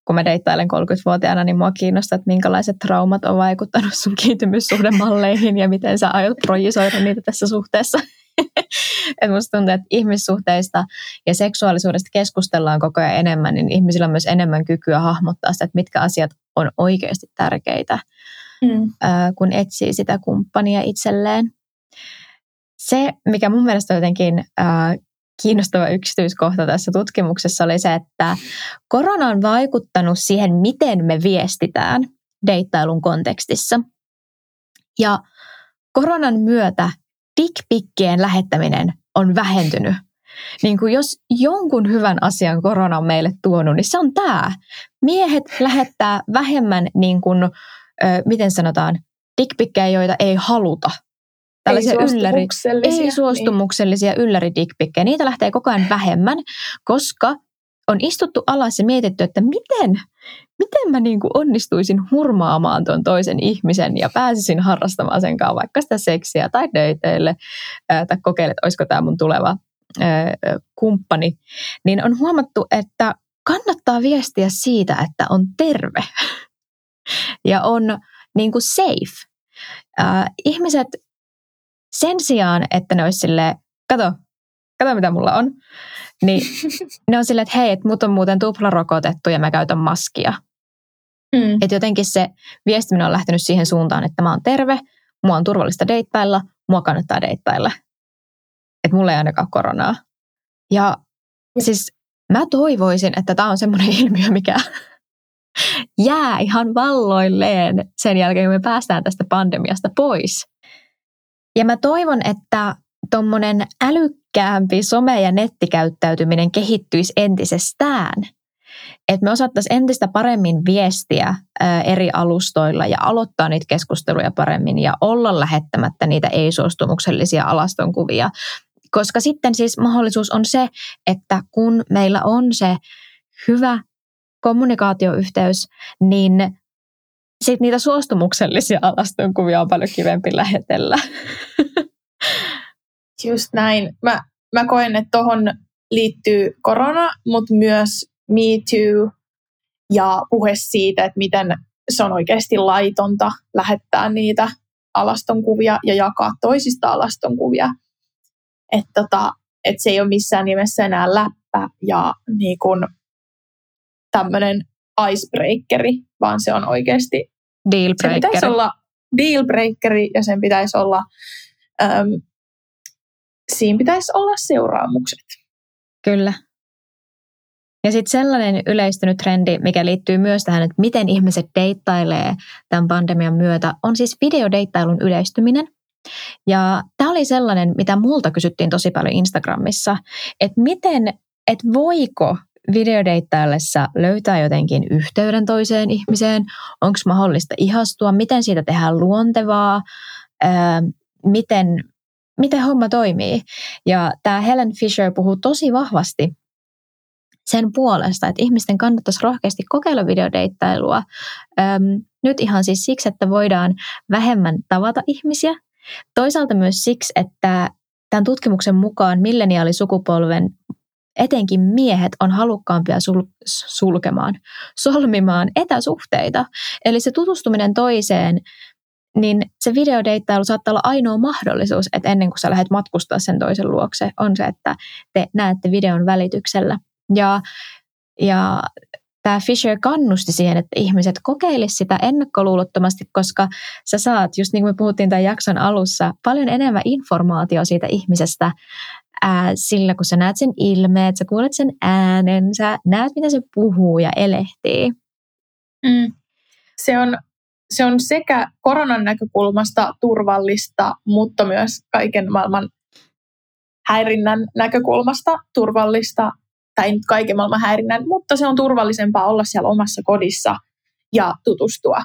kun mä deittailen 30-vuotiaana, niin mua kiinnostaa, että minkälaiset traumat on vaikuttanut sun kiintymyssuhdemalleihin ja miten sä aiot projisoida niitä tässä suhteessa. Et musta tuntuu, että ihmissuhteista ja seksuaalisuudesta keskustellaan koko ajan enemmän, niin ihmisillä on myös enemmän kykyä hahmottaa sitä, että mitkä asiat on oikeasti tärkeitä, Mm. kun etsii sitä kumppania itselleen. Se, mikä mun mielestä on jotenkin ää, kiinnostava yksityiskohta tässä tutkimuksessa oli se, että korona on vaikuttanut siihen, miten me viestitään deittailun kontekstissa. Ja koronan myötä dickpikkien lähettäminen on vähentynyt. Niin kuin jos jonkun hyvän asian korona on meille tuonut, niin se on tämä. Miehet lähettää vähemmän, niin kuin, ö, miten sanotaan, dickpikkejä, joita ei haluta. Tällaisia ei ylläri, ei suostumuksellisia niin. ylläri-dickpikkejä. Niitä lähtee koko ajan vähemmän, koska on istuttu alas ja mietitty, että miten, miten mä niin kuin onnistuisin hurmaamaan tuon toisen ihmisen ja pääsisin harrastamaan sen kanssa vaikka sitä seksiä tai döiteille tai kokeile, että olisiko tämä mun tuleva ää, kumppani, niin on huomattu, että kannattaa viestiä siitä, että on terve ja on niin kuin safe. Ihmiset sen sijaan, että ne olisi silleen, kato, kato mitä mulla on, niin ne on silleen, että hei, että mut on muuten tuplarokotettu ja mä käytän maskia. Mm. Että jotenkin se viestiminen on lähtenyt siihen suuntaan, että mä oon terve, mua on turvallista deittailla, mua kannattaa deittailla. Että mulla ei ainakaan koronaa. Ja siis mä toivoisin, että tämä on semmoinen ilmiö, mikä jää ihan valloilleen sen jälkeen, kun me päästään tästä pandemiasta pois. Ja mä toivon, että tuommoinen älykkäämpi some- ja nettikäyttäytyminen kehittyisi entisestään. Että me osattaisiin entistä paremmin viestiä eri alustoilla ja aloittaa niitä keskusteluja paremmin ja olla lähettämättä niitä ei-suostumuksellisia alastonkuvia. Koska sitten siis mahdollisuus on se, että kun meillä on se hyvä kommunikaatioyhteys, niin sitten niitä suostumuksellisia alastonkuvia on paljon kivempi lähetellä. Just näin. Mä, mä koen, että tuohon liittyy korona, mutta myös Me Too ja puhe siitä, että miten se on oikeasti laitonta lähettää niitä alastonkuvia ja jakaa toisista alastonkuvia. Että tota, et se ei ole missään nimessä enää läppä ja niin kun tämmöinen icebreakeri, vaan se on oikeasti dealbreakeri. Se pitäisi olla dealbreakeri ja sen pitäisi olla äm, siinä pitäisi olla seuraamukset. Kyllä. Ja sitten sellainen yleistynyt trendi, mikä liittyy myös tähän, että miten ihmiset deittailee tämän pandemian myötä, on siis videodeittailun yleistyminen. Ja tämä oli sellainen, mitä multa kysyttiin tosi paljon Instagramissa, että miten, että voiko videodeittaillessa löytää jotenkin yhteyden toiseen ihmiseen, onko mahdollista ihastua, miten siitä tehdään luontevaa, ää, miten miten homma toimii. Ja tämä Helen Fisher puhuu tosi vahvasti sen puolesta, että ihmisten kannattaisi rohkeasti kokeilla videodeittailua. Öm, nyt ihan siis siksi, että voidaan vähemmän tavata ihmisiä. Toisaalta myös siksi, että tämän tutkimuksen mukaan milleniaalisukupolven etenkin miehet on halukkaampia sul- sulkemaan, solmimaan etäsuhteita. Eli se tutustuminen toiseen niin se videodeittailu saattaa olla ainoa mahdollisuus, että ennen kuin sä lähdet matkustaa sen toisen luokse, on se, että te näette videon välityksellä. Ja, ja tämä Fisher kannusti siihen, että ihmiset kokeilisivat sitä ennakkoluulottomasti, koska sä saat, just niin kuin me puhuttiin tämän jakson alussa, paljon enemmän informaatiota siitä ihmisestä ää, sillä, kun sä näet sen ilmeet, sä kuulet sen äänen, sä näet, mitä se puhuu ja elehtii. Mm. Se on se on sekä koronan näkökulmasta turvallista, mutta myös kaiken maailman häirinnän näkökulmasta turvallista, tai nyt kaiken maailman häirinnän, mutta se on turvallisempaa olla siellä omassa kodissa ja tutustua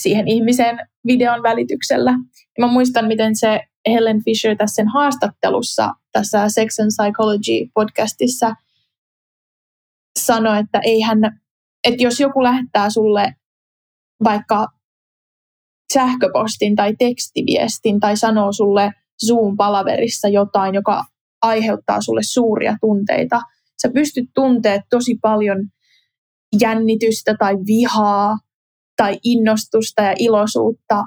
siihen ihmiseen videon välityksellä. Ja mä muistan, miten se Helen Fisher tässä sen haastattelussa tässä Sex and Psychology podcastissa sanoi, että eihän, että jos joku lähettää sulle vaikka sähköpostin tai tekstiviestin tai sanoo sulle Zoom-palaverissa jotain, joka aiheuttaa sulle suuria tunteita. Sä pystyt tunteet tosi paljon jännitystä tai vihaa tai innostusta ja iloisuutta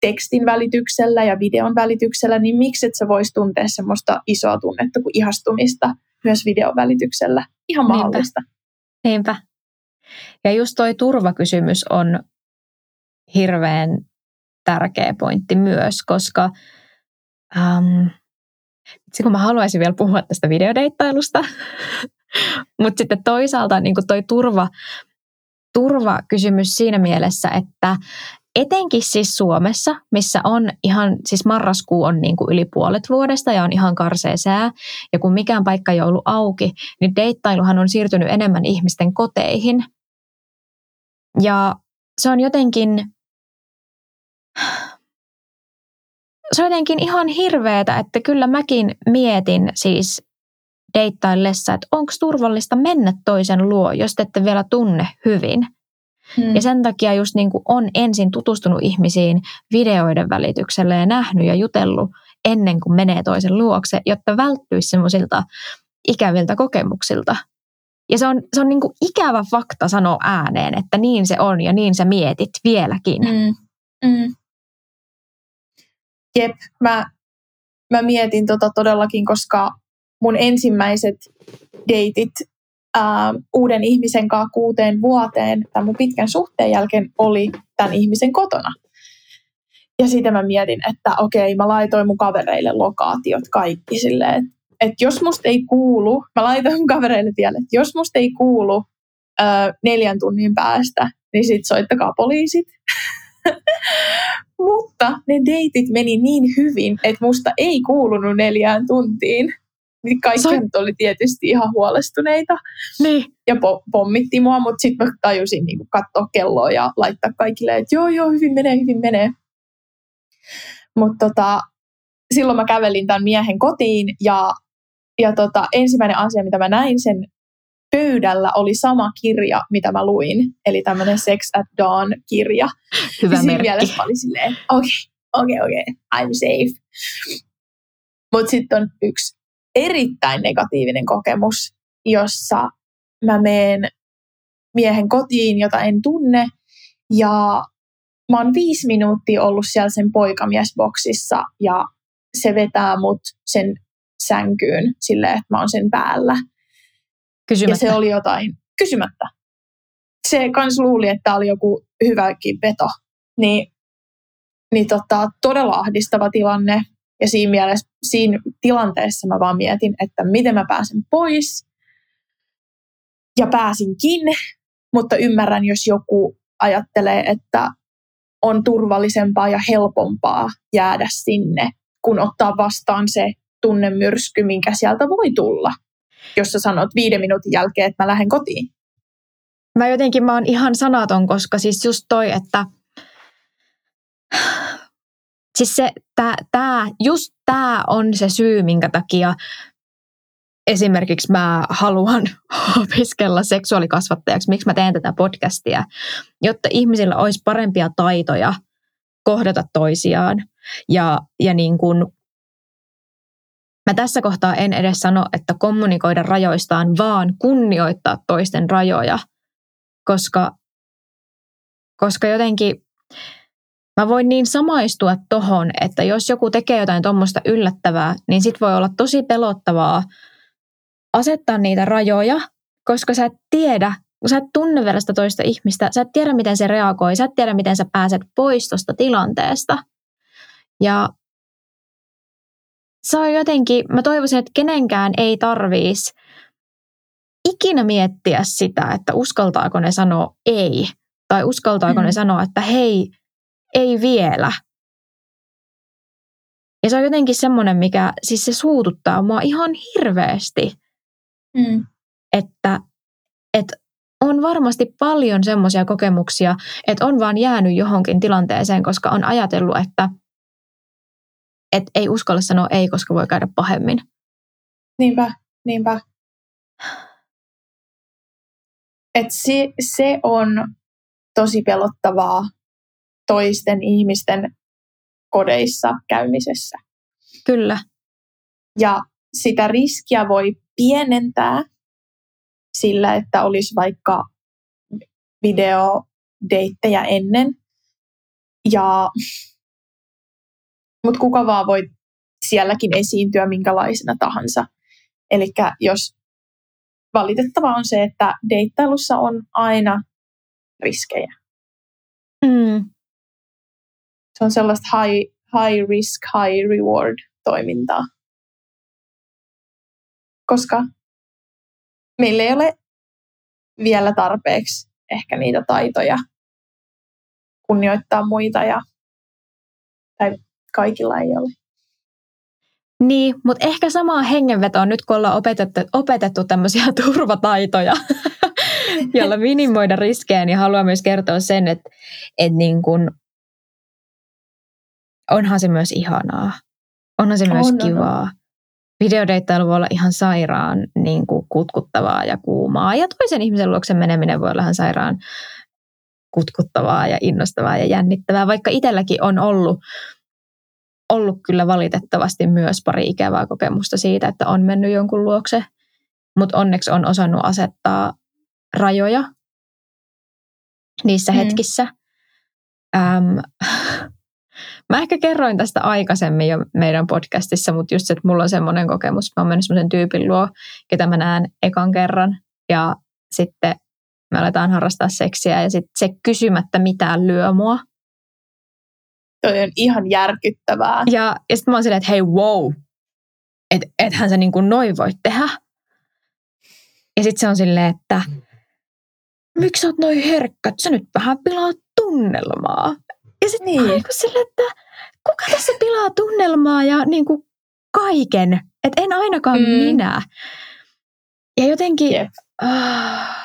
tekstin välityksellä ja videon välityksellä, niin miksi et sä vois tuntea semmoista isoa tunnetta kuin ihastumista myös videon välityksellä? Ihan mahdollista. Niinpä. Niinpä. Ja just toi turvakysymys on hirveän tärkeä pointti myös, koska ähm, kun mä haluaisin vielä puhua tästä videodeittailusta, mutta sitten toisaalta niin toi turva, turvakysymys siinä mielessä, että etenkin siis Suomessa, missä on ihan, siis marraskuu on niin yli puolet vuodesta ja on ihan karsea sää. Ja kun mikään paikka ei ollut auki, niin deittailuhan on siirtynyt enemmän ihmisten koteihin. Ja se on jotenkin, se on jotenkin ihan hirveetä, että kyllä mäkin mietin siis deittaillessa, että onko turvallista mennä toisen luo, jos te ette vielä tunne hyvin. Hmm. Ja sen takia just niin kuin on ensin tutustunut ihmisiin videoiden välityksellä ja nähnyt ja jutellut ennen kuin menee toisen luokse, jotta välttyisi semmoisilta ikäviltä kokemuksilta. Ja se on, se on niin kuin ikävä fakta sanoa ääneen, että niin se on ja niin sä mietit vieläkin. Mm. Mm. Jep, mä, mä mietin tota todellakin, koska mun ensimmäiset deitit ää, uuden ihmisen kanssa kuuteen vuoteen tämän mun pitkän suhteen jälkeen oli tämän ihmisen kotona. Ja siitä mä mietin, että okei, mä laitoin mun kavereille lokaatiot kaikki silleen, että, että jos musta ei kuulu, mä laitoin mun kavereille vielä, että jos musta ei kuulu ää, neljän tunnin päästä, niin sit soittakaa poliisit. Mutta ne deitit meni niin hyvin, että musta ei kuulunut neljään tuntiin niin kaikki Soit... oli tietysti ihan huolestuneita. Niin. Ja po- pommitti mua, mutta sitten mä tajusin niin katsoa kelloa ja laittaa kaikille, että joo, joo, hyvin menee, hyvin menee. Mutta tota, silloin mä kävelin tämän miehen kotiin ja, ja tota, ensimmäinen asia, mitä mä näin sen pöydällä, oli sama kirja, mitä mä luin. Eli tämmöinen Sex at Dawn-kirja. Hyvä ja merkki. mielessä mä olin silleen, okei, okay, okei, okay, okei, okay, I'm safe. Mutta sitten on yksi erittäin negatiivinen kokemus, jossa mä meen miehen kotiin, jota en tunne, ja mä oon viisi minuuttia ollut siellä sen poikamiesboksissa, ja se vetää mut sen sänkyyn silleen, että mä oon sen päällä. Kysymättä. Ja se oli jotain, kysymättä. Se kans luuli, että oli joku hyväkin veto. Niin, niin tota, todella ahdistava tilanne. Ja siinä, mielessä, siinä tilanteessa mä vaan mietin, että miten mä pääsen pois. Ja pääsinkin, mutta ymmärrän, jos joku ajattelee, että on turvallisempaa ja helpompaa jäädä sinne, kun ottaa vastaan se tunnemyrsky, minkä sieltä voi tulla, jos sä sanot viiden minuutin jälkeen, että mä lähden kotiin. Mä jotenkin mä oon ihan sanaton, koska siis just toi, että Siis se, tää, tää, just tämä on se syy, minkä takia esimerkiksi mä haluan opiskella seksuaalikasvattajaksi, miksi mä teen tätä podcastia, jotta ihmisillä olisi parempia taitoja kohdata toisiaan. Ja, ja niin kuin, mä tässä kohtaa en edes sano, että kommunikoida rajoistaan, vaan kunnioittaa toisten rajoja, koska, koska jotenkin Mä voin niin samaistua tohon, että jos joku tekee jotain tuommoista yllättävää, niin sit voi olla tosi pelottavaa asettaa niitä rajoja, koska sä et tiedä, kun sä et tunne vielä sitä toista ihmistä, sä et tiedä, miten se reagoi, sä et tiedä, miten sä pääset pois tuosta tilanteesta. Ja se on jotenkin, mä toivoisin, että kenenkään ei tarvitsisi ikinä miettiä sitä, että uskaltaako ne sanoa ei, tai uskaltaako mm. ne sanoa, että hei, ei vielä. Ja se on jotenkin semmoinen, mikä, siis se suututtaa mua ihan hirveästi. Mm. Että, että on varmasti paljon semmoisia kokemuksia, että on vaan jäänyt johonkin tilanteeseen, koska on ajatellut, että, että ei uskalla sanoa ei, koska voi käydä pahemmin. Niinpä, niinpä. Et se, se on tosi pelottavaa, toisten ihmisten kodeissa käymisessä. Kyllä. Ja sitä riskiä voi pienentää sillä, että olisi vaikka videodeittejä ennen. Ja, mutta kuka vaan voi sielläkin esiintyä minkälaisena tahansa. Eli jos valitettava on se, että deittailussa on aina riskejä. Mm se on sellaista high, high risk, high reward toimintaa. Koska meillä ei ole vielä tarpeeksi ehkä niitä taitoja kunnioittaa muita ja tai kaikilla ei ole. Niin, mutta ehkä samaa hengenvetoa nyt, kun ollaan opetettu, opetettu tämmöisiä turvataitoja, jolla minimoida riskejä, niin haluan myös kertoa sen, että, että niin kun, onhan se myös ihanaa. Onhan se myös on, kivaa. On, on. Videodeittailu voi olla ihan sairaan niin kuin kutkuttavaa ja kuumaa. Ja toisen ihmisen luoksen meneminen voi olla ihan sairaan kutkuttavaa ja innostavaa ja jännittävää. Vaikka itselläkin on ollut, ollut kyllä valitettavasti myös pari ikävää kokemusta siitä, että on mennyt jonkun luokse. Mutta onneksi on osannut asettaa rajoja niissä mm. hetkissä. Ähm, Mä ehkä kerroin tästä aikaisemmin jo meidän podcastissa, mutta just se, että mulla on semmoinen kokemus. Mä oon mennyt semmoisen tyypin luo, ketä mä näen ekan kerran. Ja sitten me aletaan harrastaa seksiä ja sitten se kysymättä mitään lyö mua. Toi on ihan järkyttävää. Ja, ja sitten mä oon silleen, että hei wow, että ethän sä niin kuin noin voi tehdä. Ja sitten se on silleen, että miksi sä oot noin herkkä, sä nyt vähän pilaat tunnelmaa. Ja sitten niin. niin sille, että kuka tässä pilaa tunnelmaa ja niin kuin kaiken. Että en ainakaan mm. minä. Ja jotenkin... Yep. Uh...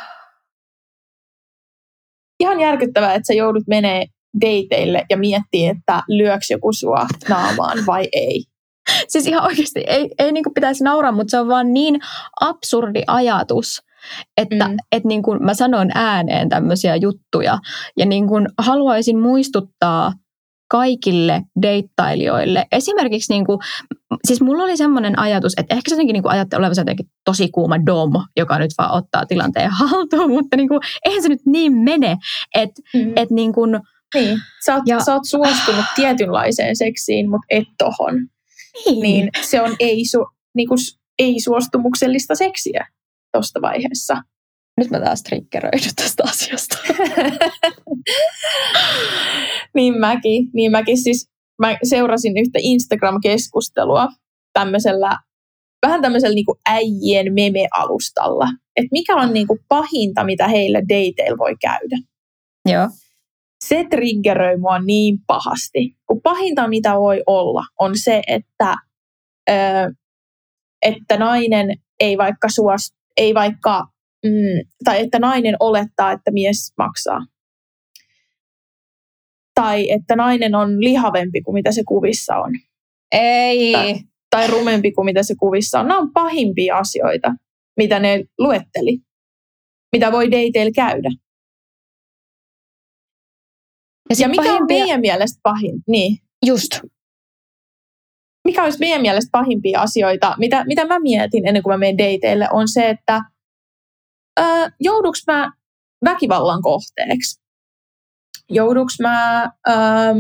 Ihan järkyttävää, että sä joudut menee dateille ja miettii, että lyöks joku sua naamaan vai ei. Siis ihan oikeasti ei, ei niin pitäisi nauraa, mutta se on vaan niin absurdi ajatus, että mm. et niin kuin mä sanon ääneen tämmöisiä juttuja ja niin kuin haluaisin muistuttaa kaikille deittailijoille. Esimerkiksi niin kuin, siis mulla oli semmoinen ajatus, että ehkä se jotenkin niin ajattelee olevansa jotenkin tosi kuuma dom, joka nyt vaan ottaa tilanteen haltuun, mutta niin kuin, eihän se nyt niin mene, että mm. et niin kuin, niin. Sä oot, ja, sä oot suostunut tietynlaiseen seksiin, mutta et tohon. Niin. niin se on ei, su, niin kuin, ei suostumuksellista seksiä tuosta vaiheessa. Nyt mä taas triggeröidyn tästä asiasta. niin mäkin, niin mäkin. Siis mä seurasin yhtä Instagram-keskustelua tämmöisellä, vähän tämmöisellä niin kuin äijien meme-alustalla. Että mikä on niin kuin pahinta, mitä heille dateilla voi käydä. Joo. Se triggeröi mua niin pahasti. Kun pahinta, mitä voi olla, on se, että, ö, että nainen ei vaikka suostu ei vaikka, mm, tai että nainen olettaa, että mies maksaa. Tai että nainen on lihavempi kuin mitä se kuvissa on. Ei. Tai, tai rumempi kuin mitä se kuvissa on. Nämä on pahimpia asioita, mitä ne luetteli. Mitä voi dateilla käydä. Ja, ja mikä pahimpia... on meidän mielestä pahin? Niin. Just mikä olisi meidän mielestä pahimpia asioita, mitä, mitä mä mietin ennen kuin mä menen dateille, on se, että ää, jouduks mä väkivallan kohteeksi? Jouduks mä ää,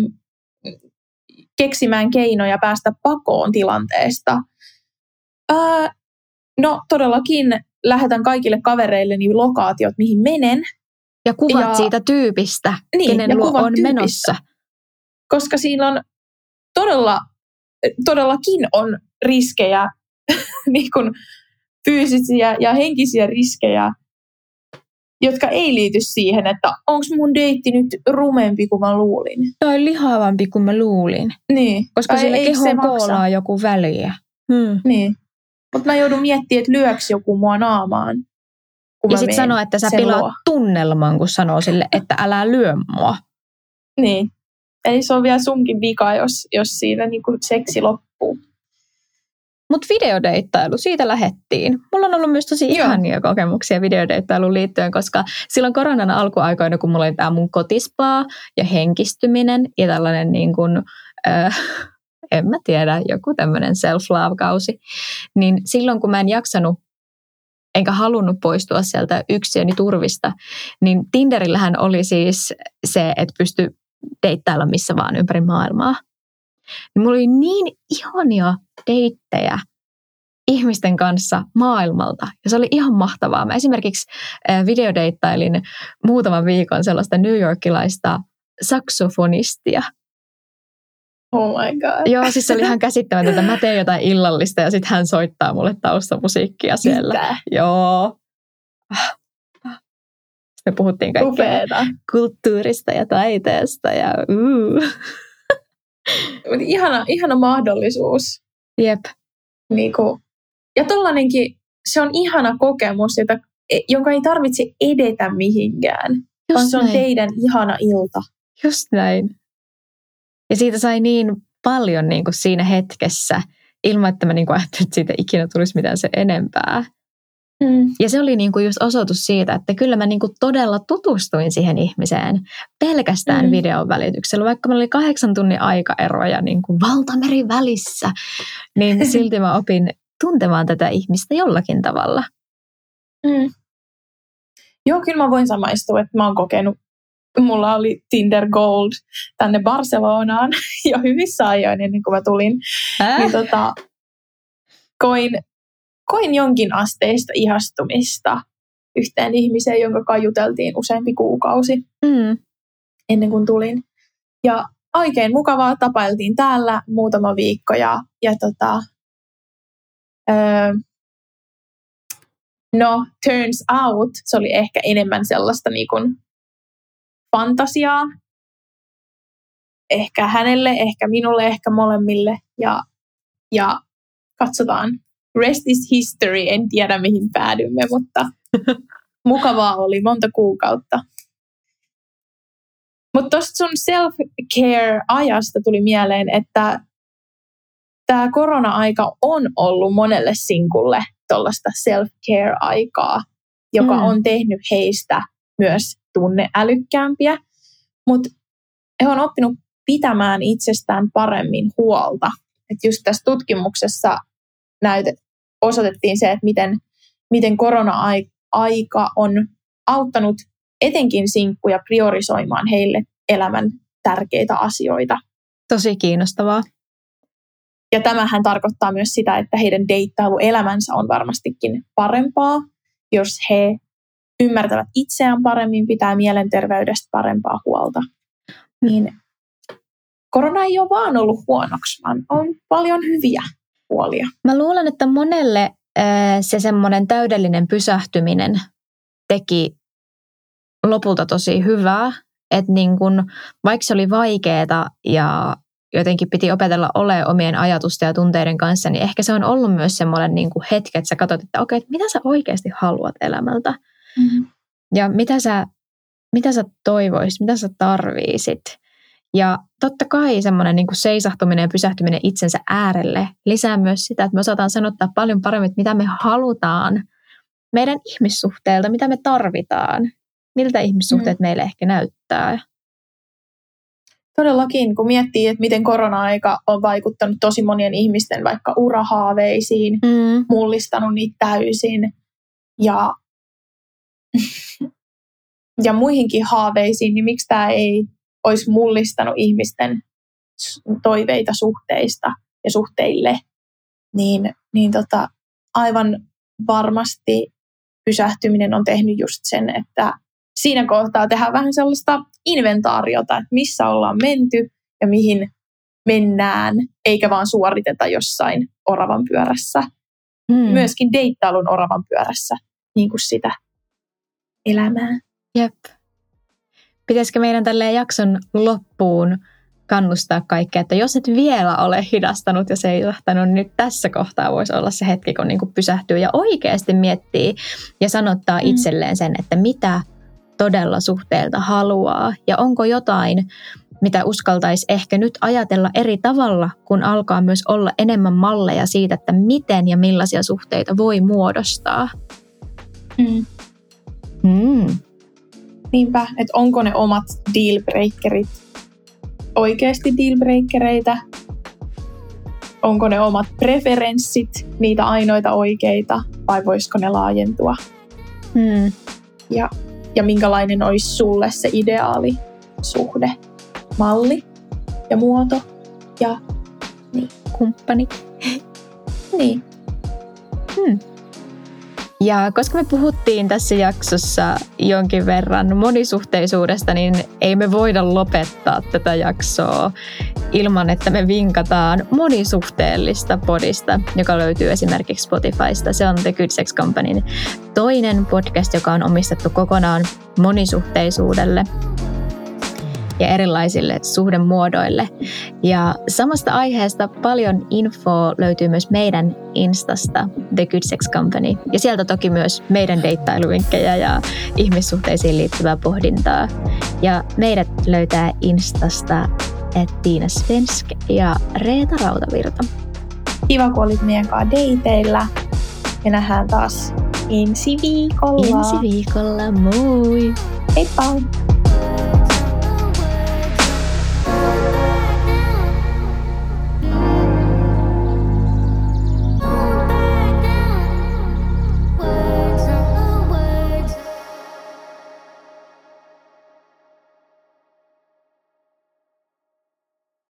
keksimään keinoja päästä pakoon tilanteesta? Ää, no todellakin lähetän kaikille kavereilleni lokaatiot, mihin menen. Ja kuvat ja, siitä tyypistä, niin, kenen luo on tyypistä. menossa. Koska siinä on todella todellakin on riskejä, niin kuin fyysisiä ja henkisiä riskejä, jotka ei liity siihen, että onko mun deitti nyt rumempi kuin mä luulin. Tai lihavampi kuin mä luulin. Niin. Koska sille kehon koolaa joku väliä. Hmm. Niin. Mutta mä joudun miettimään, että lyöks joku mua naamaan. Ja sitten sanoo, että sä pilaat luo. tunnelman, kun sanoo sille, että älä lyö mua. Niin. Eli se on vielä sunkin vika, jos, jos siinä niin kuin seksi loppuu. Mutta videodeittailu, siitä lähettiin. Mulla on ollut myös tosi Joo. ihania kokemuksia videodeittailuun liittyen, koska silloin koronan alkuaikoina, kun mulla oli tämä mun kotispaa ja henkistyminen ja tällainen niin kuin, äh, en mä tiedä, joku tämmöinen self-love-kausi, niin silloin kun mä en jaksanut enkä halunnut poistua sieltä yksiöni turvista, niin Tinderillähän oli siis se, että pysty deittailla missä vaan ympäri maailmaa. Niin mulla oli niin ihania deittejä ihmisten kanssa maailmalta. Ja se oli ihan mahtavaa. Mä esimerkiksi videodeittailin muutaman viikon sellaista New Yorkilaista saksofonistia. Oh my god. Joo, siis se oli ihan käsittämätöntä. Mä teen jotain illallista ja sitten hän soittaa mulle taustamusiikkia siellä. Mitä? Joo. Me puhuttiin kaikkea Upeeta. kulttuurista ja taiteesta ja uh. Ihana, ihana mahdollisuus. Jep. Niinku. Ja tollanenkin, se on ihana kokemus, jota, e, jonka ei tarvitse edetä mihinkään, vaan Just se on näin. teidän ihana ilta. Just näin. Ja siitä sai niin paljon niin kuin siinä hetkessä, ilman että mä niin kuin ajattelin, että siitä ikinä tulisi mitään se enempää. Mm. Ja se oli niin kuin just osoitus siitä, että kyllä mä niin kuin todella tutustuin siihen ihmiseen pelkästään Mm. videon välityksellä. Vaikka meillä oli kahdeksan tunnin aikaero ja niin kuin valtameri välissä, niin silti mä opin tuntemaan tätä ihmistä jollakin tavalla. Mm. Joo, kyllä mä voin samaistua, että mä oon kokenut, mulla oli Tinder Gold tänne Barcelonaan jo hyvissä ajoin ennen kuin mä tulin. Äh? Niin tota, koin, koin jonkin asteista ihastumista yhteen ihmiseen, jonka kanssa juteltiin useampi kuukausi Mm. ennen kuin tulin. Ja oikein mukavaa, tapailtiin täällä muutama viikko ja, ja tota, öö, no turns out se oli ehkä enemmän sellaista niin kuin fantasiaa. Ehkä hänelle, ehkä minulle, ehkä molemmille ja, ja katsotaan. Rest is history, en tiedä mihin päädymme, mutta mukavaa oli monta kuukautta. Mutta tuosta sun self-care-ajasta tuli mieleen, että tämä korona-aika on ollut monelle sinkulle tuollaista self-care-aikaa, joka Mm. on tehnyt heistä myös tunneälykkäämpiä, mutta he on oppinut pitämään itsestään paremmin huolta. Et just tässä tutkimuksessa näytet, osoitettiin se, että miten, miten korona-aika on auttanut etenkin sinkkuja priorisoimaan heille elämän tärkeitä asioita. Tosi kiinnostavaa. Ja tämähän tarkoittaa myös sitä, että heidän deittailuelämänsä on varmastikin parempaa, jos he ymmärtävät itseään paremmin, pitää mielenterveydestä parempaa huolta. Niin korona ei ole vaan ollut huonoksi, vaan on paljon hyviä puolia. Mä luulen, että monelle se semmoinen täydellinen pysähtyminen teki lopulta tosi hyvää. Että niin kun, vaikka se oli vaikeaa ja jotenkin piti opetella olemaan omien ajatusten ja tunteiden kanssa, niin ehkä se on ollut myös semmoinen niin kuin hetki, että sä katsot, että okei, että mitä sä oikeasti haluat elämältä Mm-hmm. ja mitä sä, mitä sä toivoisit, mitä sä tarviisit. Ja totta kai semmoinen niin kuin seisahtuminen ja pysähtyminen itsensä äärelle lisää myös sitä, että me osataan sanottaa paljon paremmin, mitä me halutaan meidän ihmissuhteilta, mitä me tarvitaan, miltä ihmissuhteet mm. meille ehkä näyttää. Todellakin, kun miettii, että miten korona-aika on vaikuttanut tosi monien ihmisten vaikka urahaaveisiin, Mm. mullistanut niitä täysin ja, ja muihinkin haaveisiin, niin miksi tämä ei olisi mullistanut ihmisten toiveita suhteista ja suhteille, niin, niin tota, aivan varmasti pysähtyminen on tehnyt just sen, että siinä kohtaa tehdään vähän sellaista inventaariota, että missä ollaan menty ja mihin mennään, eikä vaan suoriteta jossain oravan pyörässä Mm. myöskin deittailun oravan pyörässä niin kuin sitä elämää. Jep. Pitäisikö meidän tälleen jakson loppuun kannustaa kaikkea, että jos et vielä ole hidastanut ja seisahtanut, niin nyt tässä kohtaa voisi olla se hetki, kun niin kuin pysähtyy ja oikeasti miettii ja sanottaa Mm. itselleen sen, että mitä todella suhteelta haluaa ja onko jotain, mitä uskaltaisi ehkä nyt ajatella eri tavalla, kun alkaa myös olla enemmän malleja siitä, että miten ja millaisia suhteita voi muodostaa. Mm. Mm. Niinpä, että onko ne omat dealbreakerit oikeasti dealbreakereitä? Onko ne omat preferenssit niitä ainoita oikeita vai voisiko ne laajentua? Mm. Ja, ja minkälainen olisi sulle se ideaali suhde, malli ja muoto? Ja Kumppani. niin, Ja koska me puhuttiin tässä jaksossa jonkin verran monisuhteisuudesta, niin ei me voida lopettaa tätä jaksoa ilman, että me vinkataan monisuhteellista podista, joka löytyy esimerkiksi Spotifysta. Se on The Good Sex Companyn toinen podcast, joka on omistettu kokonaan monisuhteisuudelle ja erilaisille suhdemuodoille. Ja samasta aiheesta paljon infoa löytyy myös meidän Instasta, The Good Sex Company. Ja sieltä toki myös meidän deittailuvinkkejä ja ihmissuhteisiin liittyvää pohdintaa. Ja meidät löytää Instasta että Tiina Svensk ja Reeta Rautavirta. Kiva, kun olit meidän kanssa deiteillä. Ja nähdään taas ensi viikolla. Ensi viikolla, moi! Heippa!